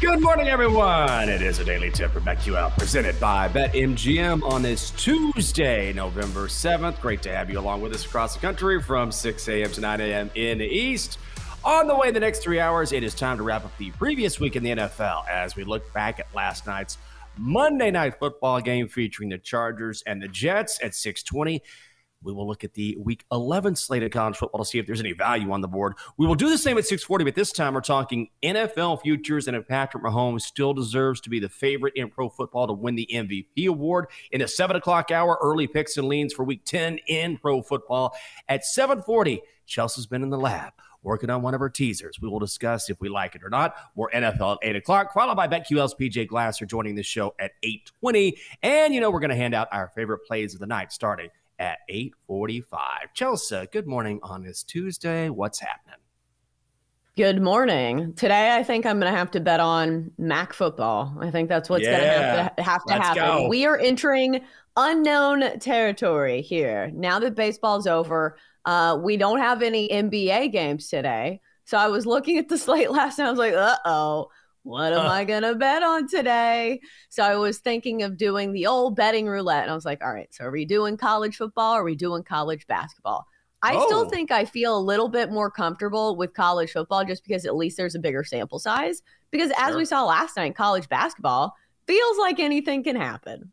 Good morning, everyone. It is a daily tip from BetQL presented by BetMGM on this Tuesday, November 7th. Great to have you along with us across the country from 6 a.m. to 9 a.m. in the East. On the way, the next three hours, it is time to wrap up the previous week in the NFL as we look back at last night's Monday night football game featuring the Chargers and the Jets at 620. We will look at the week 11 slate of college football to see if there's any value on the board. We will do the same at 640, but this time we're talking NFL futures and if Patrick Mahomes still deserves to be the favorite in pro football to win the MVP award. In the 7 o'clock hour, early picks and leans for week 10 in pro football. At 740, Chelsea's been in the lab working on one of her teasers. We will discuss if we like it or not. More NFL at 8 o'clock, followed by BetQL's PJ Glasser joining the show at 820. And, you know, we're going to hand out our favorite plays of the night starting at 8:45. Chelsea, good morning on this Tuesday. What's happening? Good morning. Today, I think I'm going to have to bet on Mac football. I think that's what's Yeah. going to have to Let's happen. go. We are entering unknown territory here. Now that baseball's over, uh, we don't have any NBA games today. So I was looking at the slate last night. I was like, uh oh, what am Huh. I going to bet on today? So I was thinking of doing the old betting roulette. And I was like, all right, so are we doing college football? Or are we doing college basketball? I Oh. still think I feel a little bit more comfortable with college football just because at least there's a bigger sample size. Because as Sure. we saw last night, college basketball feels like anything can happen.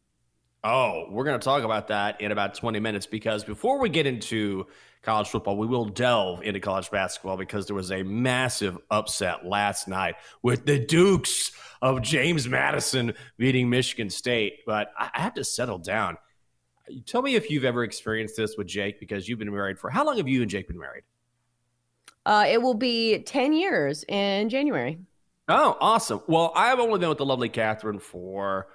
Oh, we're going to talk about that in about 20 minutes because before we get into college football, we will delve into college basketball because there was a massive upset last night with the Dukes of James Madison beating Michigan State. But I have to settle down. Tell me if you've ever experienced this with Jake because you've been married for how long have you and Jake been married? Uh, it will be 10 years in January. Oh, awesome. Well, I've only been with the lovely Catherine for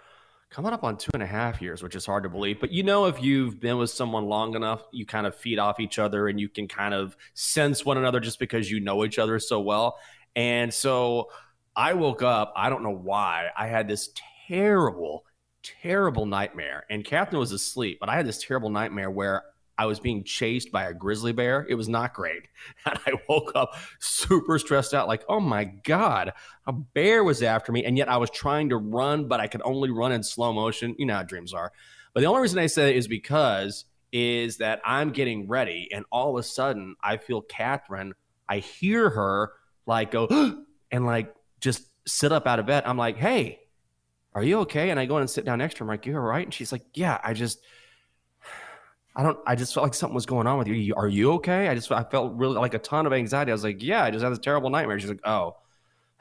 coming up on two and a half years, which is hard to believe. But you know, if you've been with someone long enough, you kind of feed off each other and you can kind of sense one another just because you know each other so well. And so I woke up, I don't know why, I had this terrible, terrible nightmare. And Catherine was asleep, but I had this terrible nightmare where I was being chased by a grizzly bear. It was not great. And I woke up super stressed out, like, oh my God, a bear was after me. And yet I was trying to run, but I could only run in slow motion. You know how dreams are. But the only reason I say it is because is that I'm getting ready, and all of a sudden I feel Catherine, I hear her like go and like just sit up out of bed. I'm like, hey, are you okay? And I go in and sit down next to her. I'm like, you're all right? And she's like, yeah, I just I don't. I just felt like something was going on with you. Are you okay? I just I felt really like a ton of anxiety. I was like, yeah, I just had this terrible nightmare. She's like, oh,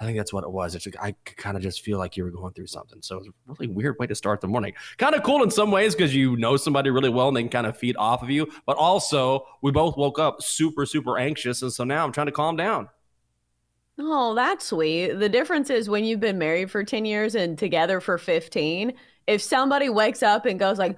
I think that's what it was. It's like I kind of just feel like you were going through something. So it was a really weird way to start the morning. Kind of cool in some ways because you know somebody really well and they can kind of feed off of you. But also, we both woke up super super anxious, and so now I'm trying to calm down. Oh, that's sweet. The difference is when you've been married for 10 years and together for 15, if somebody wakes up and goes like,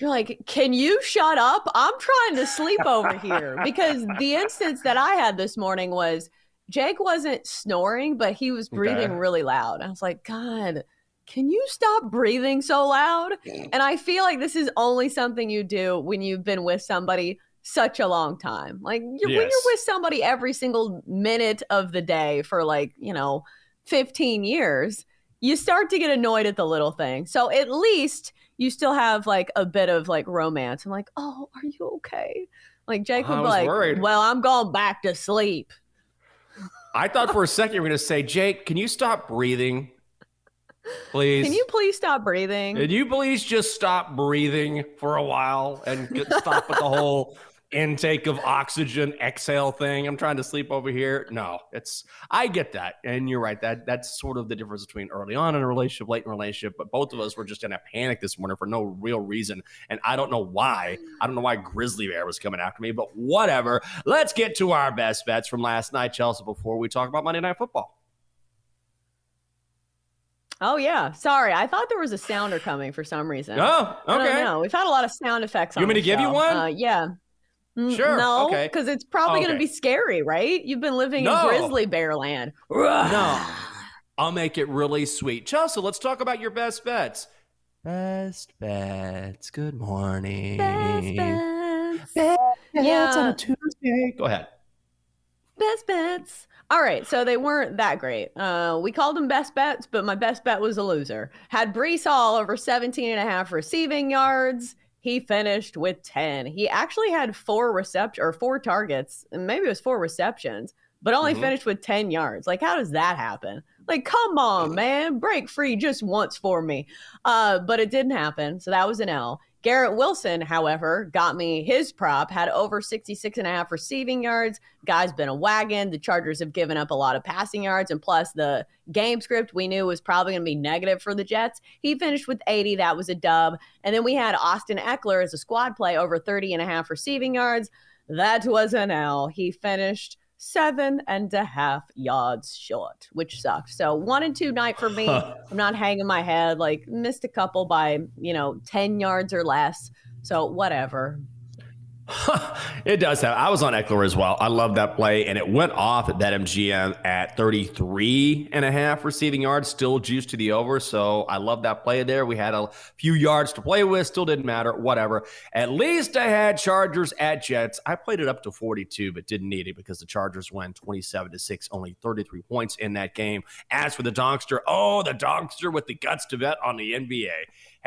you're like, can you shut up? I'm trying to sleep over here. Because the instance that I had this morning was Jake wasn't snoring, but he was breathing Okay. really loud. I was like, God, can you stop breathing so loud? And I feel like this is only something you do when you've been with somebody such a long time. Like you're, when you're with somebody every single minute of the day for like, you know, 15 years, you start to get annoyed at the little thing. So at least you still have like a bit of like romance. I'm like, oh, are you okay? Like Jake would be like, worried. "Well, I'm going back to sleep." I thought for a second you were going to say, Jake, can you stop breathing? Please. Can you please stop breathing? Can you please just stop breathing for a while and get, stop with the whole intake of oxygen exhale thing? I'm trying to sleep over here. No, it's I get that, and you're right. That that's sort of the difference between early on in a relationship, late in a relationship. But both of us were just in a panic this morning for no real reason, and I don't know why. I don't know why Grizzly Bear was coming after me, but whatever. Let's get to our best bets from last night, Chelsea. Before we talk about Monday Night Football. oh yeah, sorry. I thought there was a sounder coming for some reason. Oh, I don't okay. know. We've had a lot of sound effects. You on want me to give you one? Uh, yeah. Sure, No, okay. because it's probably going to be scary, right? You've been living No. in grizzly bear land. No. I'll make it really sweet. Chelsea, let's talk about your best bets. Best bets. Good morning. Best bets. Bets Yeah. on a Tuesday. Go ahead. Best bets. All right, so they weren't that great. Uh, we called them best bets, but my best bet was a loser. Had Breece Hall over 17 and a half receiving yards. He finished with 10. He actually had four reception or four targets, and maybe it was four receptions, but only Mhm. finished with 10 yards. Like, how does that happen? Like, come on, man, break free just once for me. Uh, but it didn't happen, so that was an L. Garrett Wilson, however, got me his prop, had over 66 and a half receiving yards. Guy's been a wagon. The Chargers have given up a lot of passing yards, and plus the game script we knew was probably going to be negative for the Jets. He finished with 80. That was a dub. And then we had Austin Ekeler as a squad play over 30 and a half receiving yards. That was an L. He finished seven and a half yards short, which sucked. So one and two night for me. I'm not hanging my head. Like missed a couple by, you know, 10 yards or less. So whatever. It does have. I was on Ekeler as well. I love that play, and it went off at that MGM at 33 and a half receiving yards, still juiced to the over. So I love that play there. We had a few yards to play with, still didn't matter, whatever. At least I had Chargers at Jets. I played it up to 42, but didn't need it because the Chargers win 27 to 6, only 33 points in that game. As for the Dogster, oh, the Dogster with the guts to bet on the NBA.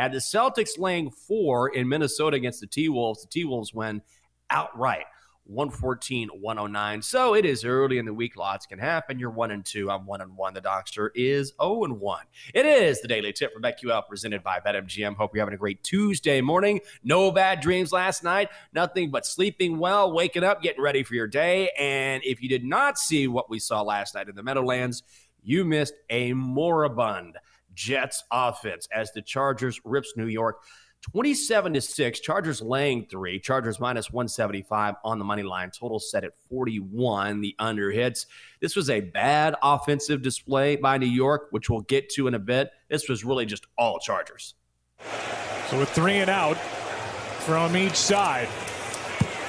Had the Celtics laying four in Minnesota against the T Wolves. The T Wolves win outright 114 109 so it is early in the week. Lots can happen. You're one and two. I'm one and one. The doctor is 0 and 1 it is the daily tip from BetQL presented by BetMGM. Hope you're having a great Tuesday morning. No bad dreams last night. Nothing but sleeping well waking up getting ready for your day. And if you did not see what we saw last night in the Meadowlands you missed a moribund Jets offense as the Chargers rips New York 27 to 6. Chargers laying three. Chargers minus 175 on the money line. Total set at 41. The under hits. This was a bad offensive display by New York, which we'll get to in a bit. This was really just all Chargers. So with three and out from each side,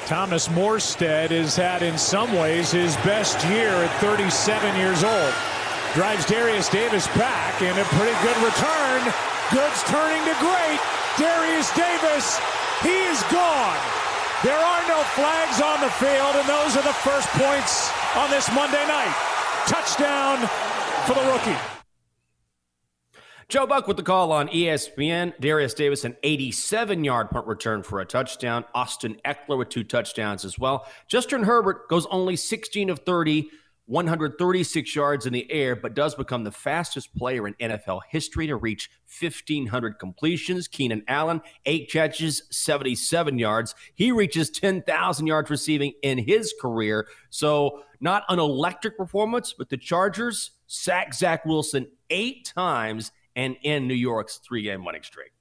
Thomas Morstead has had in some ways his best year at 37 years old. Drives Darius Davis back and a pretty good return. Goods turning to great. Darius Davis, he is gone. There are no flags on the field, and those are the first points on this Monday night. Touchdown for the rookie. Joe Buck with the call on ESPN. Darius Davis, an 87 yard punt return for a touchdown. Austin Ekeler with two touchdowns as well. Justin Herbert goes only 16 of 30, 136 yards in the air, but does become the fastest player in NFL history to reach 1,500 completions. Keenan Allen, eight catches, 77 yards. He reaches 10,000 yards receiving in his career. So, not an electric performance, but the Chargers sack Zach Wilson eight times and end New York's three game winning streak.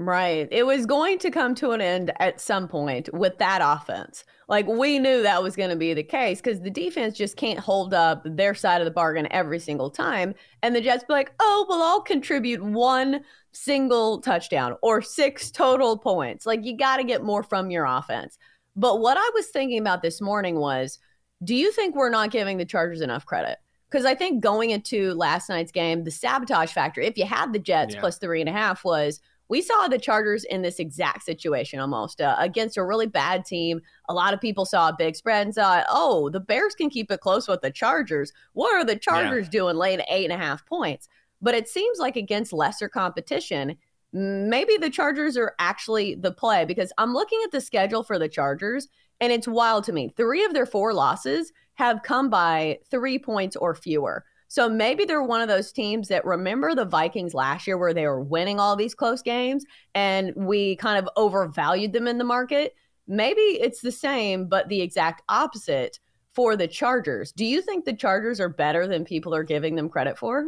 Right. It was going to come to an end at some point with that offense. Like we knew that was going to be the case because the defense just can't hold up their side of the bargain every single time. And the Jets be like, oh, well, I'll contribute one single touchdown or six total points. Like you got to get more from your offense. But what I was thinking about this morning was do you think we're not giving the Chargers enough credit? Because I think going into last night's game, the sabotage factor, if you had the Jets Yeah. plus three and a half, was we saw the Chargers in this exact situation almost uh, against a really bad team. A lot of people saw a big spread and thought, oh, the Bears can keep it close with the Chargers. What are the Chargers doing laying eight and a half points? But it seems like against lesser competition, maybe the Chargers are actually the play because I'm looking at the schedule for the Chargers and it's wild to me. Three of their four losses have come by three points or fewer. So maybe they're one of those teams that remember the Vikings last year where they were winning all these close games and we kind of overvalued them in the market. Maybe it's the same, but the exact opposite for the Chargers. Do you think the Chargers are better than people are giving them credit for?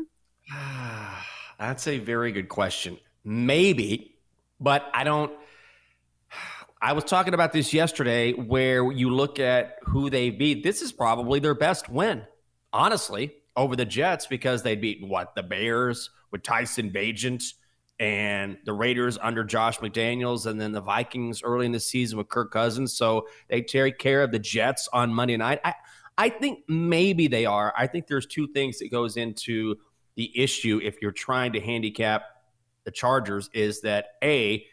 That's a very good question. Maybe, but I don't. I was talking about this yesterday where you look at who they beat. This is probably their best win, honestly, over the Jets because they beat what? The Bears with Tyson Bagent and the Raiders under Josh McDaniels and then the Vikings early in the season with Kirk Cousins. So they take care of the Jets on Monday night. I, I think maybe they are. I think there's two things that goes into the issue if you're trying to handicap the Chargers is that a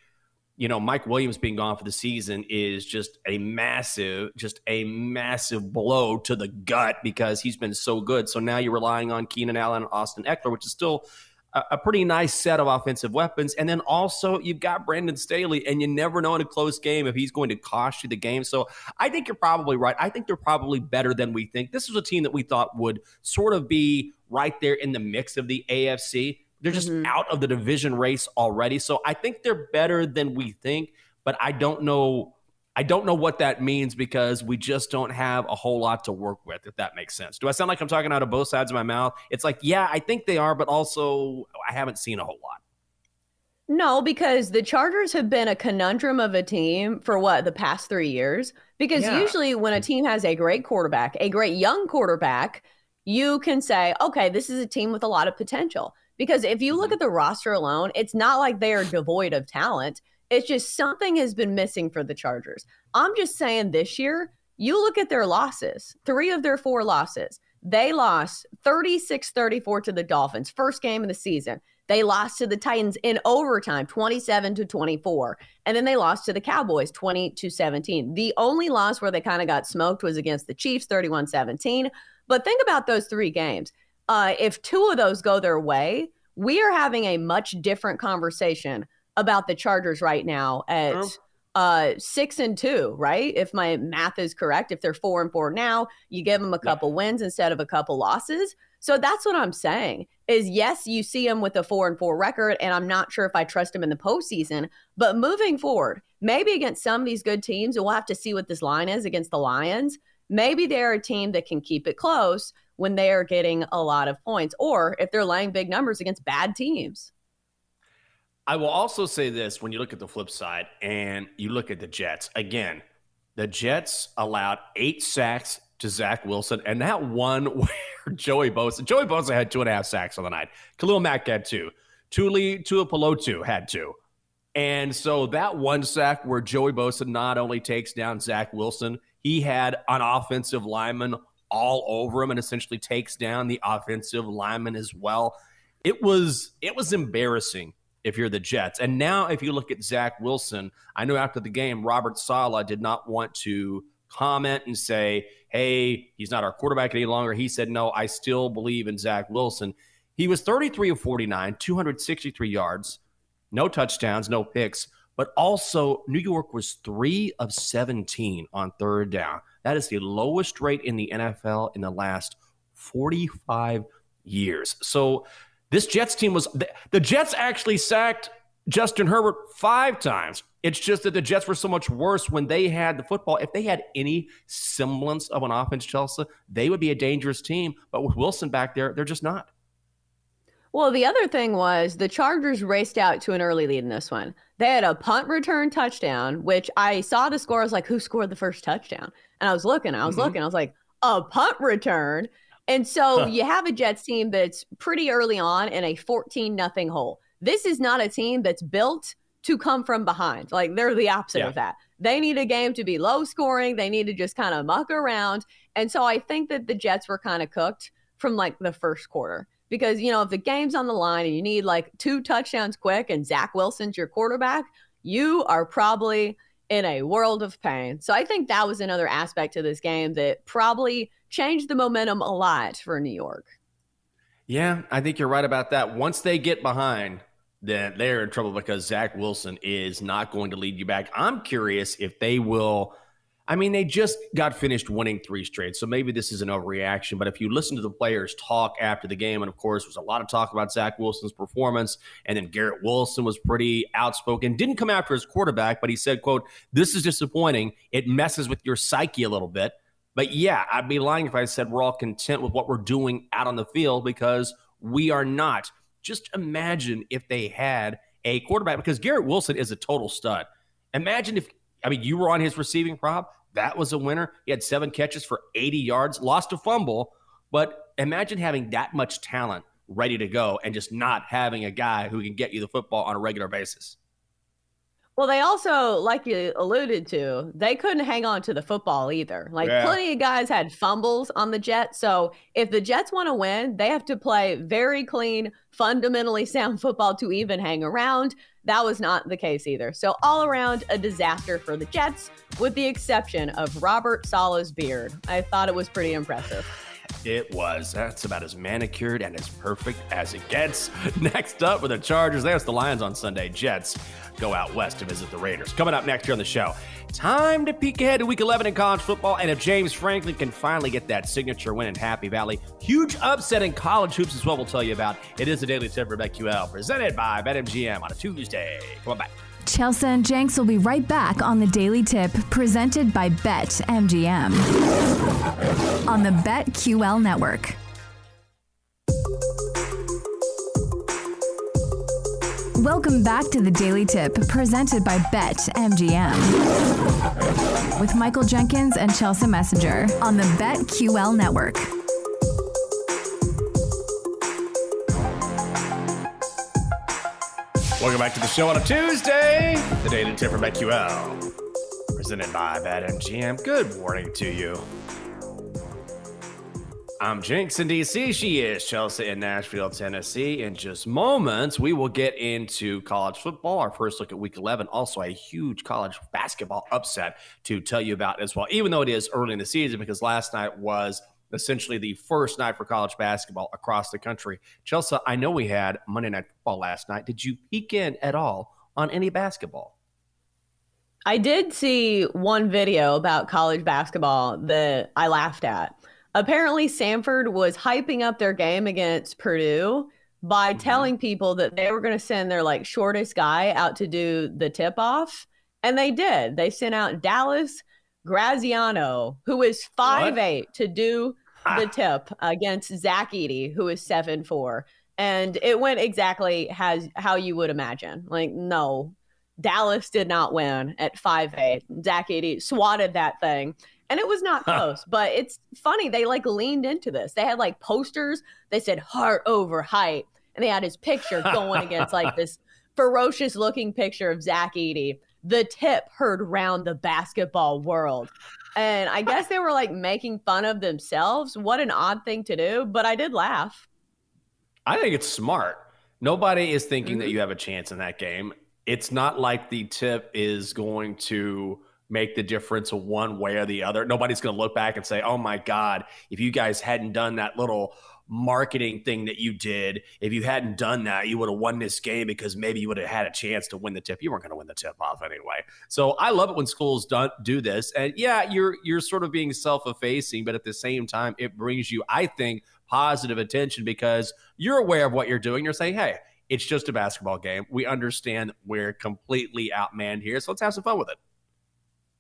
you know Mike Williams being gone for the season is just a massive just a massive blow to the gut because he's been so good. So now you're relying on Keenan Allen and Austin Ekeler, which is still a, a pretty nice set of offensive weapons. And then also you've got Brandon Staley, and you never know in a close game if he's going to cost you the game. So I think you're probably right. I think they're probably better than we think. This was a team that we thought would sort of be right there in the mix of the AFC. They're just mm-hmm. out of the division race already. So I think they're better than we think, but I don't know. I don't know what that means because we just don't have a whole lot to work with, if that makes sense. Do I sound like I'm talking out of both sides of my mouth? It's like, yeah, I think they are, but also I haven't seen a whole lot. No, because the Chargers have been a conundrum of a team for what, the past three years? Because yeah. usually when a team has a great quarterback, a great young quarterback, you can say, okay, this is a team with a lot of potential. Because if you look mm-hmm. at the roster alone, it's not like they are devoid of talent. It's just something has been missing for the Chargers. I'm just saying this year, you look at their losses, three of their four losses. They lost 36 34 to the Dolphins, first game of the season. They lost to the Titans in overtime, 27 to 24. And then they lost to the Cowboys, 20 to 17. The only loss where they kind of got smoked was against the Chiefs, 31 17. But think about those three games. Uh, if two of those go their way, we are having a much different conversation about the Chargers right now at uh, six and two, right? If my math is correct, if they're four and four now, you give them a couple yeah. wins instead of a couple losses. So that's what I'm saying is yes, you see them with a four and four record, and I'm not sure if I trust them in the postseason. But moving forward, maybe against some of these good teams, we'll have to see what this line is against the Lions. Maybe they're a team that can keep it close when they are getting a lot of points, or if they're laying big numbers against bad teams. I will also say this when you look at the flip side and you look at the Jets, again, the Jets allowed eight sacks to Zach Wilson, and that one where Joey Bosa, Joey Bosa had two and a half sacks on the night. Khalil Mack had two. Tuli Tuipulotu had two. And so that one sack where Joey Bosa not only takes down Zach Wilson, he had an offensive lineman all over him and essentially takes down the offensive lineman as well. It was it was embarrassing if you're the Jets. And now if you look at Zach Wilson, I know after the game, Robert Saleh did not want to comment and say, hey, he's not our quarterback any longer. He said, no, I still believe in Zach Wilson. He was 33 of 49, 263 yards, no touchdowns, no picks, but also New York was three of 17 on third down. That is the lowest rate in the NFL in the last 45 years. So this Jets team was the, the Jets actually sacked Justin Herbert five times. It's just that the Jets were so much worse when they had the football. If they had any semblance of an offense, Chelsea, they would be a dangerous team. But with Wilson back there, they're just not. Well, the other thing was the Chargers raced out to an early lead in this one. They had a punt return touchdown, which I saw the score. I was like, who scored the first touchdown? And I was looking, I was mm-hmm. looking, I was like, a punt return. And so you have a Jets team that's pretty early on in a 14 nothing hole. This is not a team that's built to come from behind. Like they're the opposite yeah. of that. They need a game to be low scoring. They need to just kind of muck around. And so I think that the Jets were kind of cooked from like the first quarter because, you know, if the game's on the line and you need like two touchdowns quick and Zach Wilson's your quarterback, you are probably in a world of pain. So I think that was another aspect to this game that probably changed the momentum a lot for New York. Yeah, I think you're right about that. Once they get behind, then they're in trouble because Zach Wilson is not going to lead you back. I'm curious if they will. I mean, they just got finished winning three straight, so maybe this is an overreaction. But if you listen to the players talk after the game, and of course, there was a lot of talk about Zach Wilson's performance, and then Garrett Wilson was pretty outspoken, didn't come after his quarterback, but he said, "quote This is disappointing. It messes with your psyche a little bit." But yeah, I'd be lying if I said we're all content with what we're doing out on the field because we are not. Just imagine if they had a quarterback because Garrett Wilson is a total stud. Imagine if I mean you were on his receiving prop, that was a winner. He had seven catches for 80 yards, lost a fumble, but imagine having that much talent ready to go and just not having a guy who can get you the football on a regular basis. Well, they also, like you alluded to, they couldn't hang on to the football either. Like Yeah. plenty of guys had fumbles on the Jets. So if the Jets want to win, they have to play very clean, fundamentally sound football to even hang around. That was not the case either. So all around a disaster for the Jets, with the exception of Robert Saleh's beard. I thought it was pretty impressive. It was. That's about as manicured and as perfect as it gets. Next up with the Chargers, there's the Lions on Sunday. Jets go out west to visit the Raiders. Coming up next year on the show, time to peek ahead to week 11 in college football. And if James Franklin can finally get that signature win in Happy Valley, huge upset in college hoops is what we'll tell you about. It is a daily tip for BetQL presented by BetMGM on a Tuesday. Come on back. Chelsea and Jenks will be right back on the Daily Tip presented by Bet MGM on the BetQL network. Welcome back to the Daily Tip presented by Bet MGM with Michael Jenkins and Chelsea Messenger on the BetQL network. Welcome back to the show on a Tuesday. The daily tip from BetQL. Presented by BetMGM. Good morning to you. I'm Jenks in DC. She is Chelsea in Nashville, Tennessee. In just moments, we will get into college football. Our first look at week 11. Also, a huge college basketball upset to tell you about as well, even though it is early in the season, because last night was essentially the first night for college basketball across the country. Chelsea, I know we had Monday Night Football last night. Did you peek in at all on any basketball? I did see one video about college basketball that I laughed at. Apparently, Samford was hyping up their game against Purdue by mm-hmm. telling people that they were going to send their like shortest guy out to do the tip off. And they did. They sent out Dallas Graziano, who is five eight, to do ah. the tip against Zach Edey, who is seven four. And it went exactly as how you would imagine. Like, no, Dallas did not win at five eight. Zach Edey swatted that thing. And it was not close, but it's funny. They like leaned into this. They had like posters. They said heart over height. And they had his picture going against like this ferocious looking picture of Zach Edey. The tip heard round the basketball world. And I guess they were like making fun of themselves. What an odd thing to do, but I did laugh. I think it's smart. Nobody is thinking that mm-hmm. you have a chance in that game. It's not like the tip is going to make the difference one way or the other. Nobody's going to look back and say, oh my God, if you guys hadn't done that little marketing thing that you did, if you hadn't done that, you would have won this game because maybe you would have had a chance to win the tip. You weren't going to win the tip off anyway. So I love it when schools don't do this. And yeah, you're you're sort of being self-effacing, but at the same time, it brings you, I think, positive attention because you're aware of what you're doing. You're saying, hey, it's just a basketball game. We understand we're completely outmanned here, so let's have some fun with it.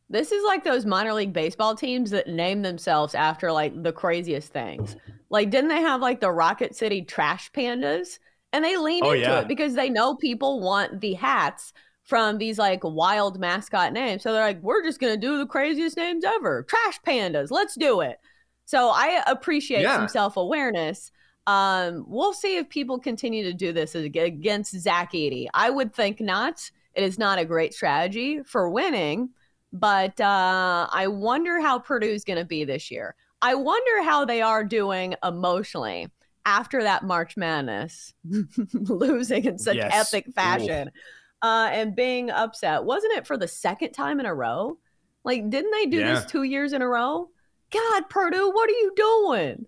This is like those minor league baseball teams that name themselves after like the craziest things. Like, didn't they have like the Rocket City Trash Pandas? And they lean Oh, into yeah. it because they know people want the hats from these like wild mascot names. So they're like, we're just going to do the craziest names ever Trash Pandas. Let's do it. So I appreciate Yeah. some self awareness. Um, we'll see if people continue to do this against Zach Edey. I would think not. It is not a great strategy for winning, but uh, I wonder how Purdue's going to be this year. I wonder how they are doing emotionally after that March Madness, losing in such Yes. epic fashion uh, and being upset. Wasn't it for the second time in a row? Like, didn't they do Yeah. this two years in a row? God, Purdue, what are you doing?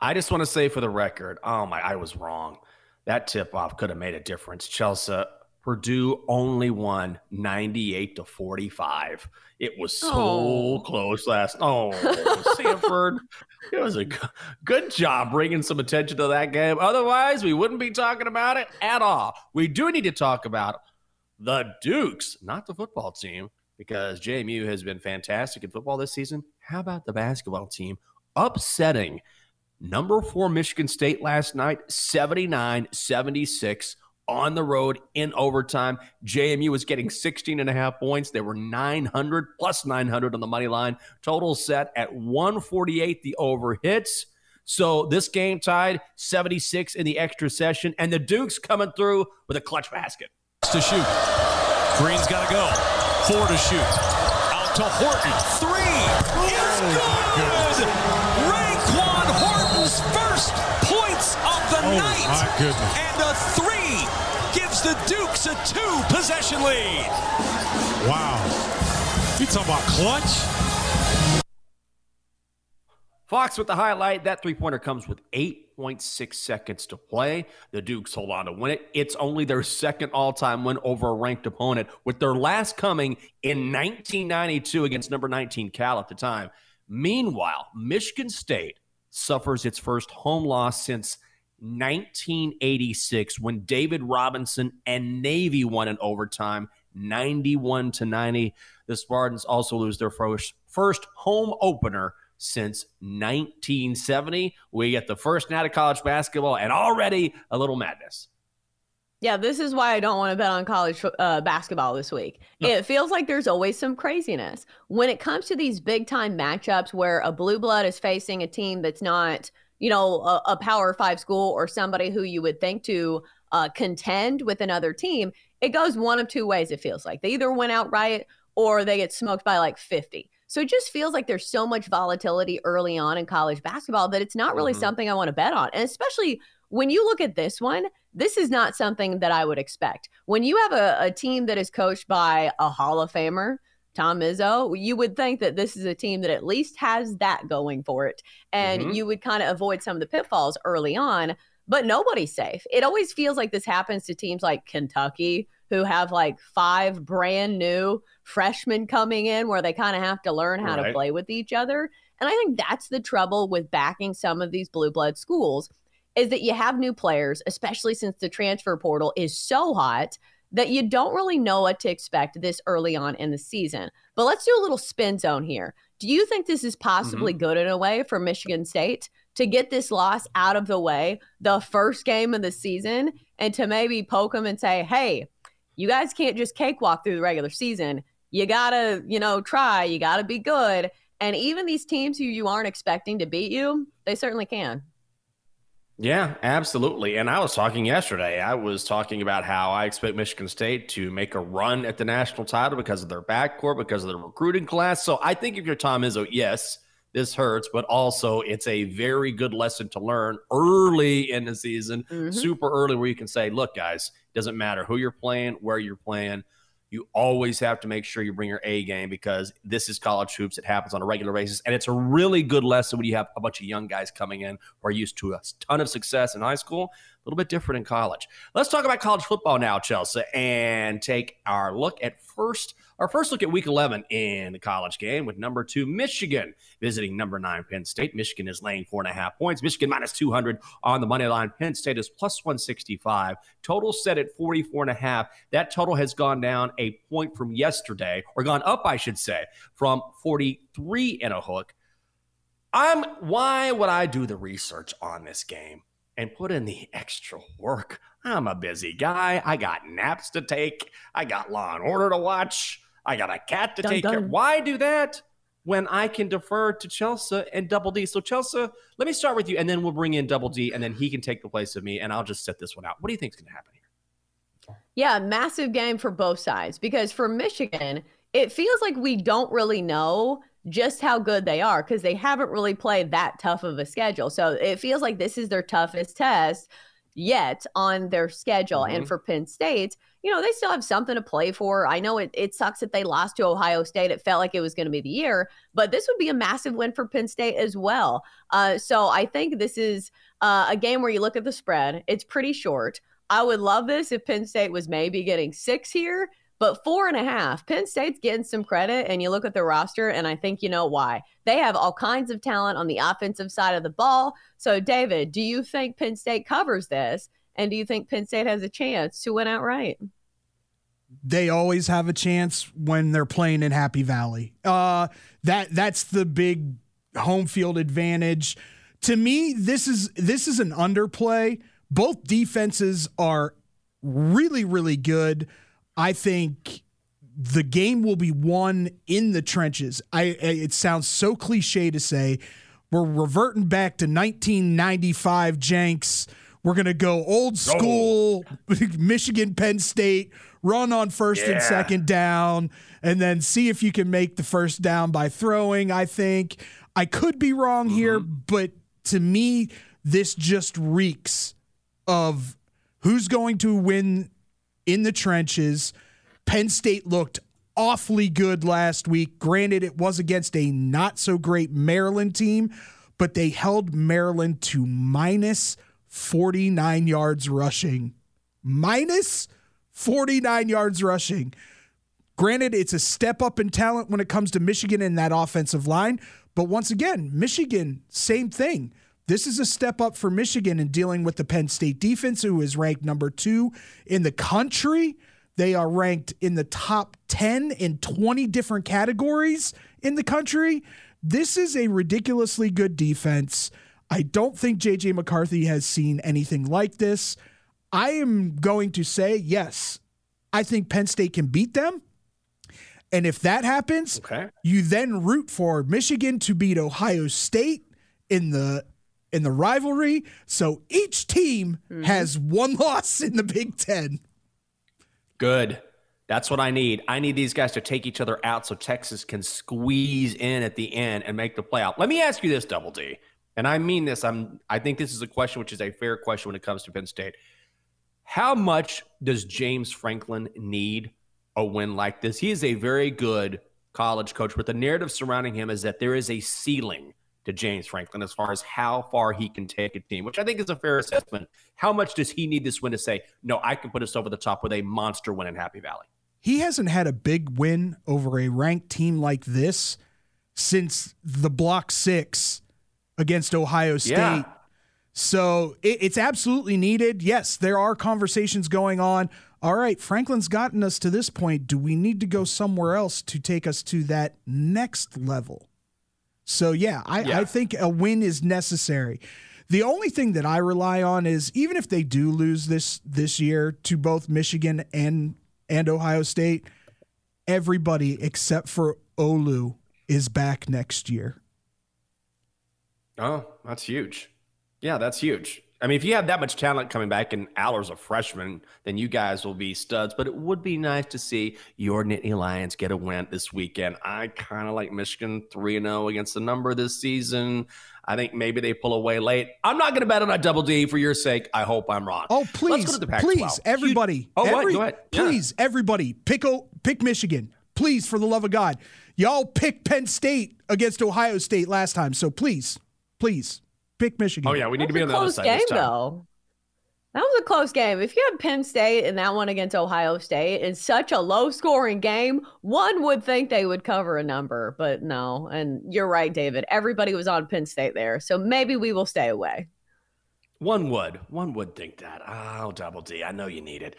I just want to say for the record, oh my, I was wrong. that tip off could have made a difference. Chelsea, Purdue only won 98 to 45. It was so oh. close last. Oh, Samford, it was a good job bringing some attention to that game. Otherwise, we wouldn't be talking about it at all. We do need to talk about the Dukes, not the football team, because JMU has been fantastic in football this season. How about the basketball team upsetting number four Michigan State last night, 79 76 on the road in overtime. JMU was getting 16 and a half points. They were 900 plus 900 on the money line. Total set at 148. The over hits. So this game tied 76 in the extra session, and the Dukes coming through with a clutch basket. To shoot. Green's got to go. Four to shoot. Out to Horton. Three is oh, good. Raekwon Horton's first points of the oh, night. My goodness. And a three the Dukes a two possession lead. Wow. You talking about clutch? Fox with the highlight. That three pointer comes with 8.6 seconds to play. The Dukes hold on to win it. It's only their second all time win over a ranked opponent, with their last coming in 1992 against number 19 Cal at the time. Meanwhile, Michigan State suffers its first home loss since 1986 when David Robinson and Navy won in overtime 91 to 90. The Spartans also lose their first first home opener since 1970. We get the first night of college basketball and already a little madness. Yeah, this is why I don't want to bet on college uh, basketball this week. No. It feels like there's always some craziness. When it comes to these big time matchups where a blue blood is facing a team that's not you know, a, a power five school or somebody who you would think to uh, contend with another team, it goes one of two ways, it feels like. They either win outright or they get smoked by like 50. So it just feels like there's so much volatility early on in college basketball that it's not really mm-hmm. something I want to bet on. And especially when you look at this one, this is not something that I would expect. When you have a, a team that is coached by a Hall of Famer, Tom Izzo, you would think that this is a team that at least has that going for it. And mm-hmm. you would kind of avoid some of the pitfalls early on, but nobody's safe. It always feels like this happens to teams like Kentucky, who have like five brand new freshmen coming in where they kind of have to learn how right. to play with each other. And I think that's the trouble with backing some of these blue blood schools is that you have new players, especially since the transfer portal is so hot that you don't really know what to expect this early on in the season. But let's do a little spin zone here. Do you think this is possibly mm-hmm. good in a way for Michigan State to get this loss out of the way the first game of the season and to maybe poke them and say, hey, you guys can't just cakewalk through the regular season. You got to, you know, try, you got to be good. And even these teams who you aren't expecting to beat you, they certainly can. Yeah, absolutely. And I was talking yesterday. I was talking about how I expect Michigan State to make a run at the national title because of their backcourt, because of their recruiting class. So I think if you're Tom Izzo, yes, this hurts, but also it's a very good lesson to learn early in the season, mm-hmm. super early, where you can say, look, guys, doesn't matter who you're playing, where you're playing you always have to make sure you bring your A game because this is college hoops. It happens on a regular basis. And it's a really good lesson when you have a bunch of young guys coming in who are used to a ton of success in high school, a little bit different in college. Let's talk about college football now, Chelsea, and take our look at first our first look at week 11 in the college game with number two, Michigan, visiting number nine, Penn State. Michigan is laying four and a half points. Michigan minus 200 on the money line. Penn State is plus 165. Total set at 44 and a half. That total has gone down a point from yesterday, or gone up, I should say, from 43 and a hook. I'm why would I do the research on this game and put in the extra work? I'm a busy guy. I got naps to take. I got Law and Order to watch. I got a cat to dun, take dun. care. Why do that when I can defer to Chelsea and Double D? So Chelsea, let me start with you, and then we'll bring in Double D, and then he can take the place of me, and I'll just set this one out. What do you think is going to happen here? Yeah, massive game for both sides because for Michigan, it feels like we don't really know just how good they are because they haven't really played that tough of a schedule. So it feels like this is their toughest test yet on their schedule. Mm-hmm. And for Penn State, you know, they still have something to play for. I know it, it sucks that they lost to Ohio State. It felt like it was going to be the year, but this would be a massive win for Penn State as well. Uh, so I think this is uh, a game where you look at the spread, it's pretty short. I would love this if Penn State was maybe getting six here, but four and a half. Penn State's getting some credit, and you look at the roster, and I think you know why. They have all kinds of talent on the offensive side of the ball. So, David, do you think Penn State covers this? And do you think Penn State has a chance to win outright? They always have a chance when they're playing in Happy Valley. Uh, that that's the big home field advantage. To me, this is this is an underplay. Both defenses are really really good. I think the game will be won in the trenches. I it sounds so cliche to say we're reverting back to 1995 Jenks we're going to go old school oh. Michigan Penn State, run on first yeah. and second down, and then see if you can make the first down by throwing. I think I could be wrong mm-hmm. here, but to me, this just reeks of who's going to win in the trenches. Penn State looked awfully good last week. Granted, it was against a not so great Maryland team, but they held Maryland to minus 49 yards rushing. Minus 49 yards rushing. Granted, it's a step up in talent when it comes to Michigan in that offensive line. But once again, Michigan, same thing. This is a step up for Michigan in dealing with the Penn State defense, who is ranked number two in the country. They are ranked in the top 10 in 20 different categories in the country. This is a ridiculously good defense. I don't think JJ McCarthy has seen anything like this. I am going to say, yes, I think Penn State can beat them. And if that happens, okay. you then root for Michigan to beat Ohio State in the in the rivalry. So each team mm-hmm. has one loss in the Big 10. Good. That's what I need. I need these guys to take each other out so Texas can squeeze in at the end and make the playoff. Let me ask you this, Double D and I mean this, I'm I think this is a question which is a fair question when it comes to Penn State. How much does James Franklin need a win like this? He is a very good college coach, but the narrative surrounding him is that there is a ceiling to James Franklin as far as how far he can take a team, which I think is a fair assessment. How much does he need this win to say, no, I can put us over the top with a monster win in Happy Valley? He hasn't had a big win over a ranked team like this since the Block Six against Ohio State. Yeah. So it, it's absolutely needed. Yes, there are conversations going on. All right, Franklin's gotten us to this point. Do we need to go somewhere else to take us to that next level? So yeah, I, yeah. I think a win is necessary. The only thing that I rely on is even if they do lose this this year to both Michigan and and Ohio State, everybody except for Olu is back next year. Oh, that's huge. Yeah, that's huge. I mean, if you have that much talent coming back and Allar's a freshman, then you guys will be studs. But it would be nice to see your Nittany Lions get a win this weekend. I kind of like Michigan 3 0 against the number this season. I think maybe they pull away late. I'm not going to bet on a double D for your sake. I hope I'm wrong. Oh, please. Oh, please, everybody. You, oh, every, what? Go ahead. Please, yeah. everybody, pick, pick Michigan. Please, for the love of God. Y'all picked Penn State against Ohio State last time. So please. Please pick Michigan. Oh yeah, we need to be on the other side. Game though. That was a close game. If you had Penn State and that one against Ohio State in such a low scoring game, one would think they would cover a number, but no. And you're right, David. Everybody was on Penn State there. So maybe we will stay away. One would. One would think that. Oh, double D. I know you need it.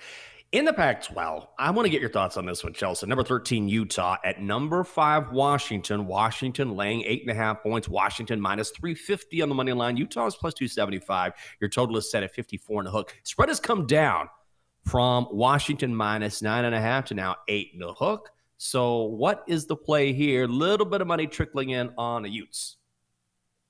In the Pac 12, I want to get your thoughts on this one, Chelsea. Number 13, Utah. At number five, Washington. Washington laying eight and a half points. Washington minus 350 on the money line. Utah is plus 275. Your total is set at 54 and a hook. Spread has come down from Washington minus nine and a half to now eight and a hook. So, what is the play here? Little bit of money trickling in on the Utes.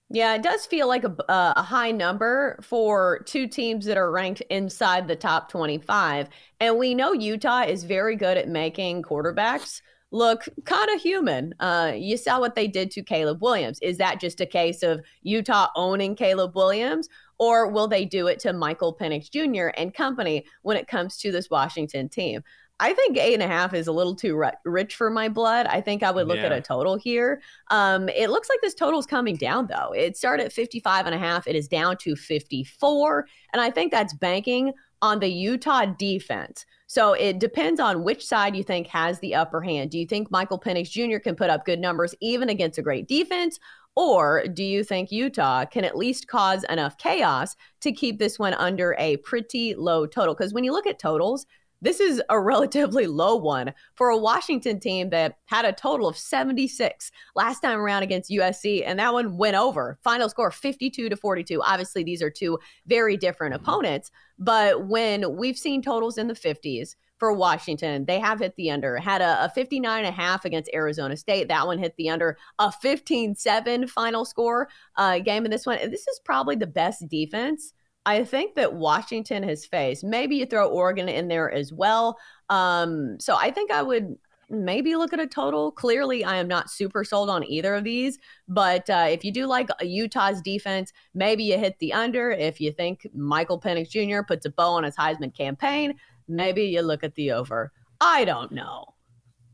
Yeah, it does feel like a, uh, a high number for two teams that are ranked inside the top 25. And we know Utah is very good at making quarterbacks look kind of human. Uh, you saw what they did to Caleb Williams. Is that just a case of Utah owning Caleb Williams? Or will they do it to Michael Penix Jr. and company when it comes to this Washington team? I think eight and a half is a little too rich for my blood. I think I would look yeah. at a total here. Um, it looks like this total is coming down though. It started at 55 and a half. It is down to 54. And I think that's banking on the Utah defense. So it depends on which side you think has the upper hand. Do you think Michael Penix Jr. can put up good numbers even against a great defense? Or do you think Utah can at least cause enough chaos to keep this one under a pretty low total? Because when you look at totals, this is a relatively low one for a Washington team that had a total of 76 last time around against USC, and that one went over. Final score 52 to 42. Obviously, these are two very different opponents, but when we've seen totals in the 50s, for Washington. They have hit the under, had a, a 59 and a half against Arizona State. That one hit the under, a 15 7 final score uh, game in this one. And this is probably the best defense I think that Washington has faced. Maybe you throw Oregon in there as well. Um, so I think I would maybe look at a total. Clearly, I am not super sold on either of these. But uh, if you do like Utah's defense, maybe you hit the under. If you think Michael Penix Jr. puts a bow on his Heisman campaign, maybe you look at the over. I don't know.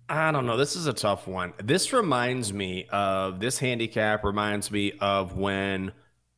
I don't know. This is a tough one. This reminds me of this handicap, reminds me of when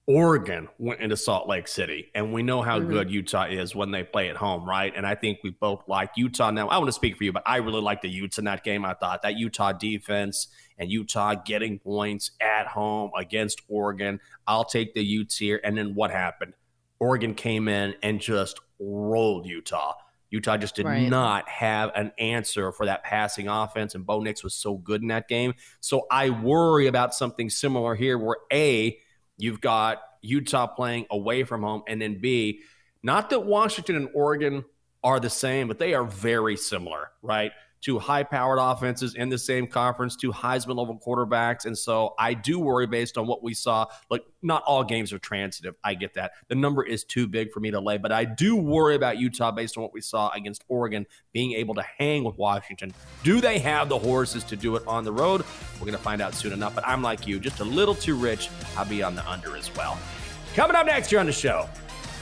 Oregon went into Salt Lake City, and we know how mm-hmm. good Utah is when they play at home, right? And I think we both like Utah. Now, I want to speak for you, but I really like the Utes in that game. I thought that Utah defense and Utah getting points at home against Oregon. I'll take the Utes here. And then what happened? Oregon came in and just rolled Utah. Utah just did right. not have an answer for that passing offense, and Bo Nix was so good in that game. So I worry about something similar here, where A You've got Utah playing away from home. And then B, not that Washington and Oregon are the same, but they are very similar, right? Two high powered offenses in the same conference, two Heisman level quarterbacks. And so I do worry based on what we saw. Like, not all games are transitive. I get that. The number is too big for me to lay, but I do worry about Utah based on what we saw against Oregon being able to hang with Washington. Do they have the horses to do it on the road? We're going to find out soon enough. But I'm like you, just a little too rich. I'll be on the under as well. Coming up next year on the show,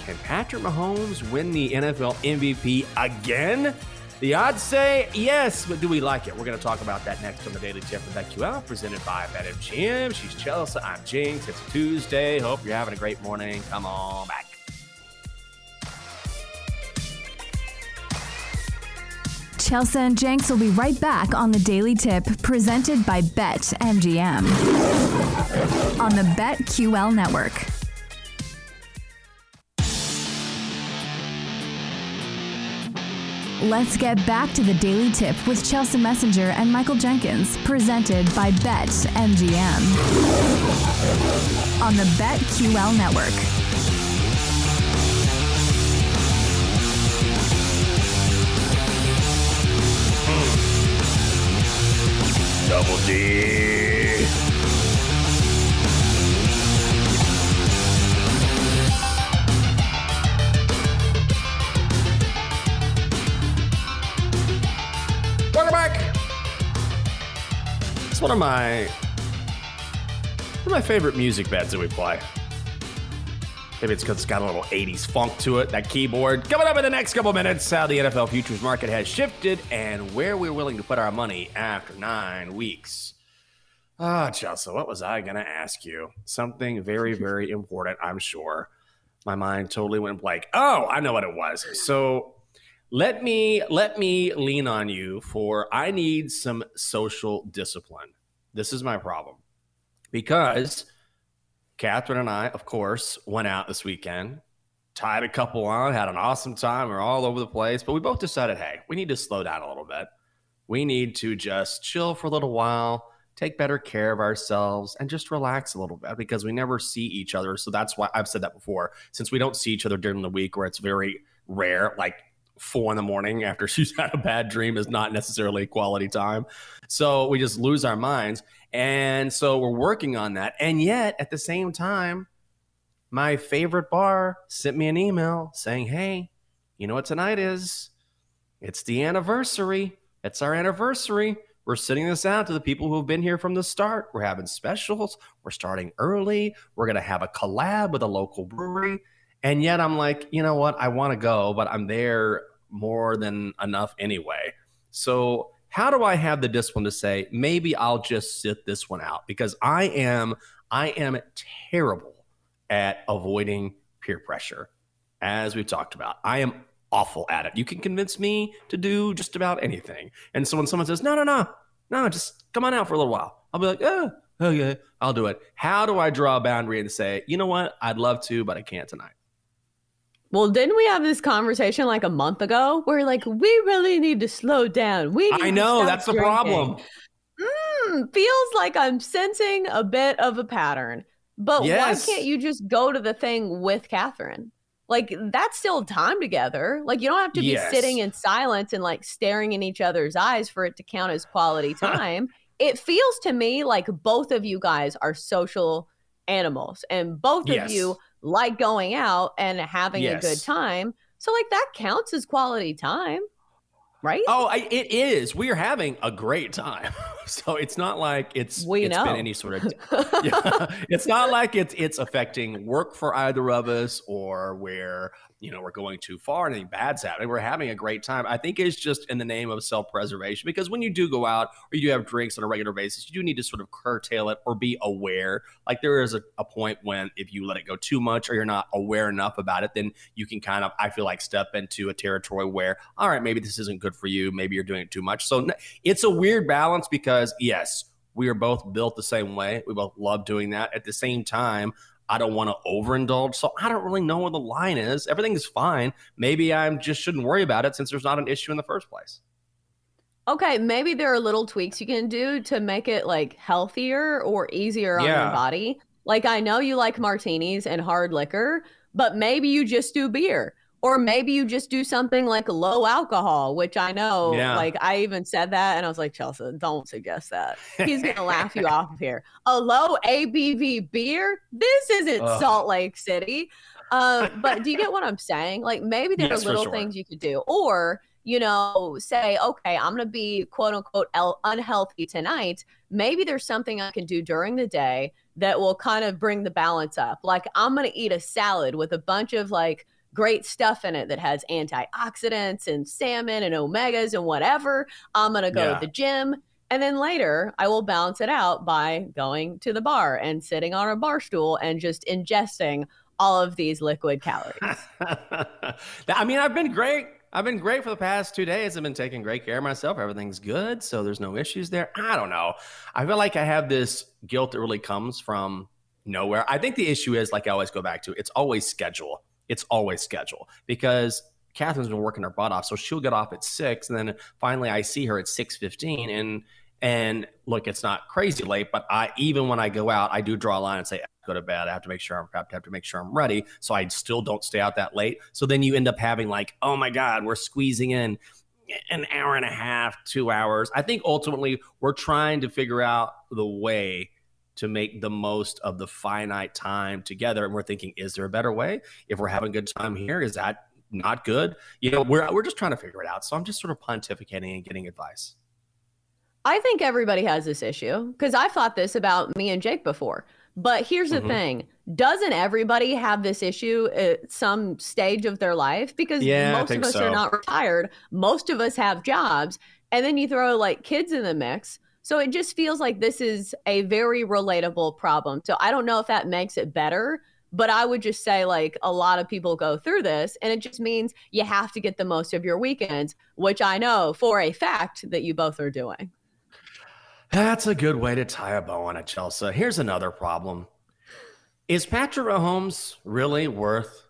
can Patrick Mahomes win the NFL MVP again? The odds say yes, but do we like it? We're going to talk about that next on the Daily Tip with BetQL, presented by BetMGM. She's Chelsea. I'm Jenks. It's Tuesday. Hope you're having a great morning. Come on back. Chelsea and Jenks will be right back on the Daily Tip, presented by BetMGM on the BetQL network. Let's get back to the Daily Tip with Chelsea Messenger and Michael Jenkins, presented by Bet MGM on the BetQL network. Double D. It's one of my one of my favorite music beds that we play. Maybe it's because it's got a little 80s funk to it, that keyboard. Coming up in the next couple minutes, how the NFL futures market has shifted and where we're willing to put our money after nine weeks. Ah, oh, Chelsea, what was I going to ask you? Something very, very important, I'm sure. My mind totally went blank. Oh, I know what it was. So let me let me lean on you for I need some social discipline. This is my problem. Because Catherine and I, of course, went out this weekend, tied a couple on, had an awesome time. We're all over the place, but we both decided, hey, we need to slow down a little bit. We need to just chill for a little while, take better care of ourselves, and just relax a little bit because we never see each other. So that's why I've said that before. Since we don't see each other during the week, where it's very rare, like four in the morning after she's had a bad dream is not necessarily quality time. So we just lose our minds. And so we're working on that. And yet at the same time, my favorite bar sent me an email saying, Hey, you know what tonight is? It's the anniversary. It's our anniversary. we're sending this out to the people who have been here from the start. We're having specials. We're starting early. We're going to have a collab with a local brewery. And yet I'm like, you know what? I want to go, but I'm there more than enough anyway. So, how do I have the discipline to say maybe I'll just sit this one out because I am I am terrible at avoiding peer pressure as we've talked about. I am awful at it. You can convince me to do just about anything. And so when someone says, "No, no, no. No, just come on out for a little while." I'll be like, "Oh, okay, I'll do it." How do I draw a boundary and say, "You know what? I'd love to, but I can't tonight." Well, didn't we have this conversation like a month ago where like we really need to slow down? We I know that's the problem. Mm, feels like I'm sensing a bit of a pattern. But Yes. why can't you just go to the thing with Catherine? Like that's still time together. Like you don't have to be Yes. sitting in silence and like staring in each other's eyes for it to count as quality time. it feels to me like both of you guys are social animals and both Yes. of you like going out and having a good time. So like that counts as quality time, right? Oh, I, it is. We are having a great time. So it's not like it's We it's know. been any sort of yeah, it's not like it's it's affecting work for either of us or where you know we're going too far anything bad's happening. We're having a great time. I think it's just in the name of self-preservation because when you do go out or you have drinks on a regular basis, you do need to sort of curtail it or be aware. Like there is a, a point when if you let it go too much or you're not aware enough about it, then you can kind of I feel like step into a territory where all right, maybe this isn't good for you. Maybe you're doing it too much. So it's a weird balance because yes, we are both built the same way. We both love doing that. At the same time, I don't want to overindulge. So I don't really know where the line is. Everything's fine. Maybe I just shouldn't worry about it since there's not an issue in the first place. Okay, maybe there are little tweaks you can do to make it like healthier or easier on Yeah. your body. Like I know you like martinis and hard liquor, but maybe you just do beer. Or maybe you just do something like low alcohol, which I know, Yeah. like I even said that and I was like, Chelsea, don't suggest that. He's gonna laugh you off here. A low ABV beer? This isn't Ugh. Salt Lake City. Uh, but do you get what I'm saying? Like maybe there Yes, are little sure. things you could do. Or you know, say, okay, I'm going to be quote unquote el- unhealthy tonight. Maybe there's something I can do during the day that will kind of bring the balance up. Like, I'm going to eat a salad with a bunch of like great stuff in it that has antioxidants and salmon and omegas and whatever. I'm going to go Yeah. to the gym. And then later, I will balance it out by going to the bar and sitting on a bar stool and just ingesting all of these liquid calories. I mean, I've been great. I've been great for the past two days. I've been taking great care of myself. Everything's good. So there's no issues there. I don't know. I feel like I have this guilt that really comes from nowhere. I think the issue is, like I always go back to, it's always schedule. It's always schedule because Catherine's been working her butt off. So she'll get off at six. And then finally I see her at 6.15 and and look, it's not crazy late, but I even when I go out, I do draw a line and say, go to bed. I have to make sure I'm prepped. I have to make sure I'm ready. So I still don't stay out that late. So then you end up having like, oh my God, we're squeezing in an hour and a half, two hours. I think ultimately we're trying to figure out the way to make the most of the finite time together. And we're thinking, is there a better way? If we're having a good time here, is that not good? You know, we're we're just trying to figure it out. So I'm just sort of pontificating and getting advice. I think everybody has this issue because I've thought this about me and Jake before. But here's the Mhm. thing doesn't everybody have this issue at some stage of their life? Because Yeah, most of us so. are not retired, most of us have jobs, and then you throw like kids in the mix. So it just feels like this is a very relatable problem. So I don't know if that makes it better, but I would just say like a lot of people go through this, and it just means you have to get the most of your weekends, which I know for a fact that you both are doing. That's a good way to tie a bow on it, Chelsea. Here's another problem. Is Patrick Mahomes really worth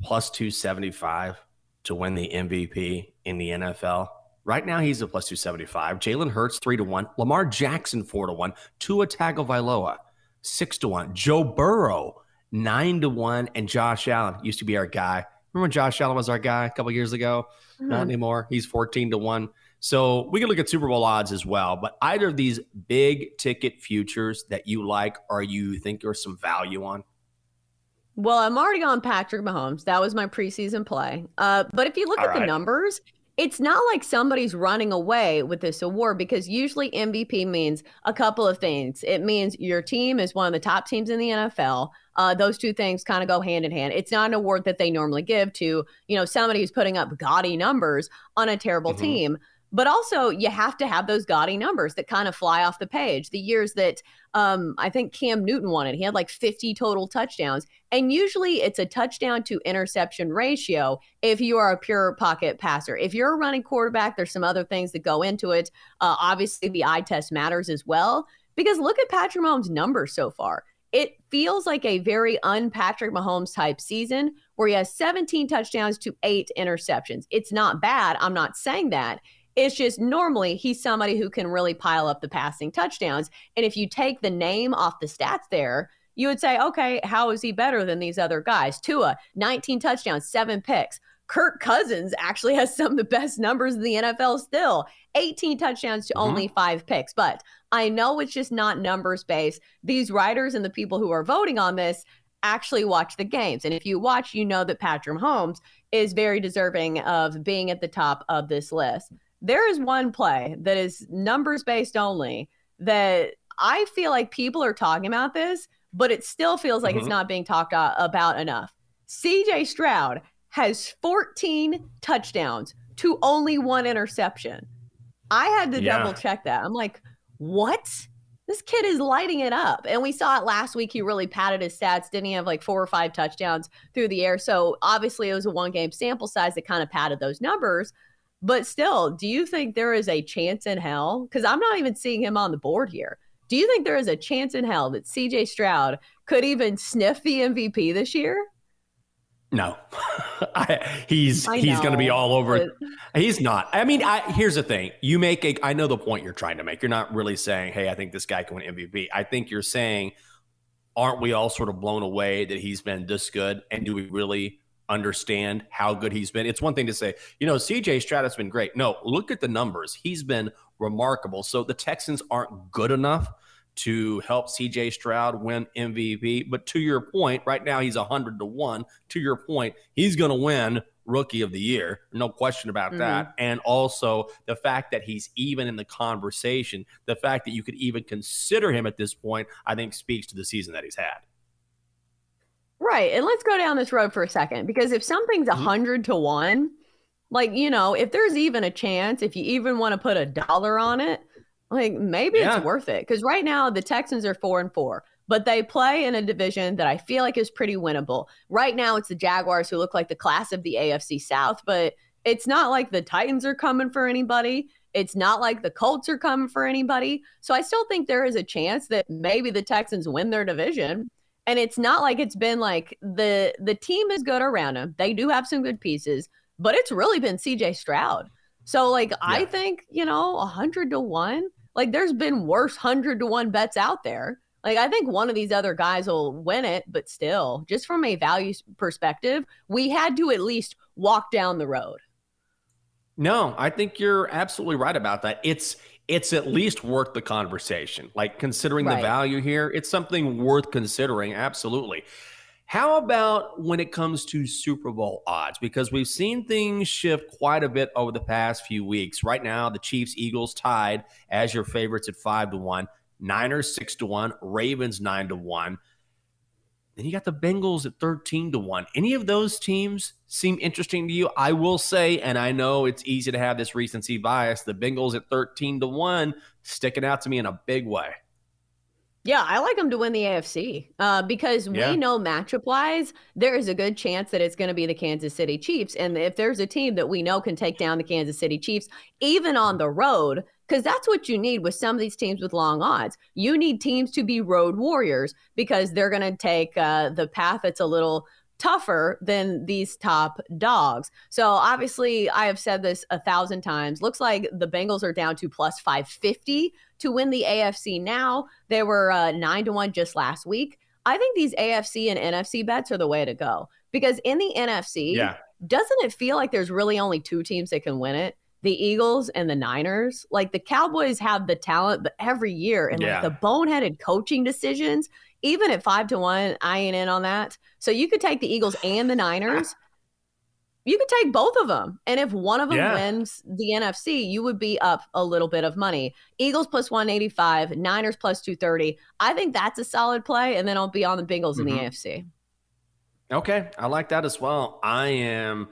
plus 275 to win the MVP in the NFL? Right now, he's a plus 275. Jalen Hurts, 3 to 1. Lamar Jackson, 4 to 1. Tua Tagovailoa, 6 to 1. Joe Burrow, 9 to 1. And Josh Allen used to be our guy. Remember when Josh Allen was our guy a couple years ago? Not Mhm. anymore. He's 14 to 1. So we can look at Super Bowl odds as well. But either of these big ticket futures that you like or you think there's some value on? Well, I'm already on Patrick Mahomes. That was my preseason play. Uh, but if you look All at the numbers, it's not like somebody's running away with this award because usually MVP means a couple of things. It means your team is one of the top teams in the NFL. Uh, those two things kind of go hand in hand. It's not an award that they normally give to, you know, somebody who's putting up gaudy numbers on a terrible mm-hmm. team. But also, you have to have those gaudy numbers that kind of fly off the page. The years that um, I think Cam Newton wanted, he had like 50 total touchdowns. And usually it's a touchdown to interception ratio if you are a pure pocket passer. If you're a running quarterback, there's some other things that go into it. Uh, obviously, the eye test matters as well. Because look at Patrick Mahomes' numbers so far. It feels like a very un Patrick Mahomes type season where he has 17 touchdowns to eight interceptions. It's not bad. I'm not saying that. It's just normally he's somebody who can really pile up the passing touchdowns. And if you take the name off the stats there, you would say, okay, how is he better than these other guys? Tua, 19 touchdowns, seven picks. Kirk Cousins actually has some of the best numbers in the NFL still 18 touchdowns to mm-hmm. only five picks. But I know it's just not numbers based. These writers and the people who are voting on this actually watch the games. And if you watch, you know that Patrick Mahomes is very deserving of being at the top of this list there is one play that is numbers based only that I feel like people are talking about this, but it still feels like mm-hmm. it's not being talked about enough. CJ Stroud has 14 touchdowns to only one interception. I had to yeah. double check that. I'm like, what? This kid is lighting it up. And we saw it last week. He really padded his stats. Didn't he have like four or five touchdowns through the air? So obviously it was a one game sample size that kind of padded those numbers. But still, do you think there is a chance in hell? Because I'm not even seeing him on the board here. Do you think there is a chance in hell that CJ Stroud could even sniff the MVP this year? No, I, he's I he's going to be all over. But... He's not. I mean, I, here's the thing: you make a. I know the point you're trying to make. You're not really saying, "Hey, I think this guy can win MVP." I think you're saying, "Aren't we all sort of blown away that he's been this good?" And do we really understand how good he's been. It's one thing to say, you know, CJ Stroud has been great. No, look at the numbers. He's been remarkable. So the Texans aren't good enough to help CJ Stroud win MVP. But to your point, right now he's 100 to 1. To your point, he's going to win rookie of the year. No question about mm-hmm. that. And also the fact that he's even in the conversation, the fact that you could even consider him at this point, I think speaks to the season that he's had. Right. And let's go down this road for a second because if something's a 100 mm-hmm. to 1, like, you know, if there's even a chance, if you even want to put a dollar on it, like maybe yeah. it's worth it. Because right now the Texans are four and four, but they play in a division that I feel like is pretty winnable. Right now it's the Jaguars who look like the class of the AFC South, but it's not like the Titans are coming for anybody. It's not like the Colts are coming for anybody. So I still think there is a chance that maybe the Texans win their division. And it's not like it's been like the the team is good around him. They do have some good pieces, but it's really been CJ Stroud. So like yeah. I think, you know, a hundred to one, like there's been worse hundred to one bets out there. Like I think one of these other guys will win it, but still, just from a value perspective, we had to at least walk down the road. No, I think you're absolutely right about that. It's it's at least worth the conversation. Like considering right. the value here, it's something worth considering. Absolutely. How about when it comes to Super Bowl odds? Because we've seen things shift quite a bit over the past few weeks. Right now, the Chiefs Eagles tied as your favorites at five to one, Niners six to one, Ravens nine to one. Then you got the Bengals at 13 to 1. Any of those teams seem interesting to you? I will say, and I know it's easy to have this recency bias, the Bengals at 13 to 1 sticking out to me in a big way. Yeah, I like them to win the AFC uh, because yeah. we know matchup wise, there is a good chance that it's going to be the Kansas City Chiefs. And if there's a team that we know can take down the Kansas City Chiefs, even on the road, because that's what you need with some of these teams with long odds. You need teams to be road warriors because they're going to take uh, the path that's a little tougher than these top dogs. So obviously, I have said this a thousand times. Looks like the Bengals are down to plus 550 to win the AFC now. They were uh, nine to one just last week. I think these AFC and NFC bets are the way to go because in the NFC, yeah. doesn't it feel like there's really only two teams that can win it? The Eagles and the Niners. Like the Cowboys have the talent, but every year and yeah. like the boneheaded coaching decisions, even at five to one, I ain't in on that. So you could take the Eagles and the Niners. you could take both of them. And if one of them Yeah. wins the NFC, you would be up a little bit of money. Eagles plus 185, Niners plus 230. I think that's a solid play. And then I'll be on the Bengals in the Mhm. AFC. Okay, I like that as well. I am.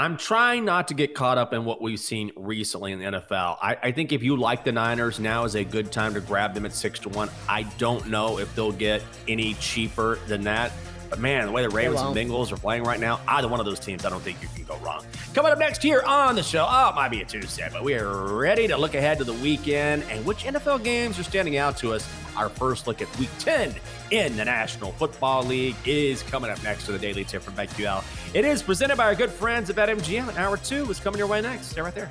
I'm trying not to get caught up in what we've seen recently in the NFL. I, I think if you like the Niners, now is a good time to grab them at six to one. I don't know if they'll get any cheaper than that. But man, the way the oh, Ravens and. Bengals are playing right now, either one of those teams, I don't think you can go wrong. Coming up next year on the show, oh, it might be a Tuesday, but we are ready to look ahead to the weekend and which NFL games are standing out to us. Our first look at week 10 in the National Football League is coming up next to the Daily Tip from BetQL. It is presented by our good friends at BetMGM. and Hour two is coming your way next. Stay right there.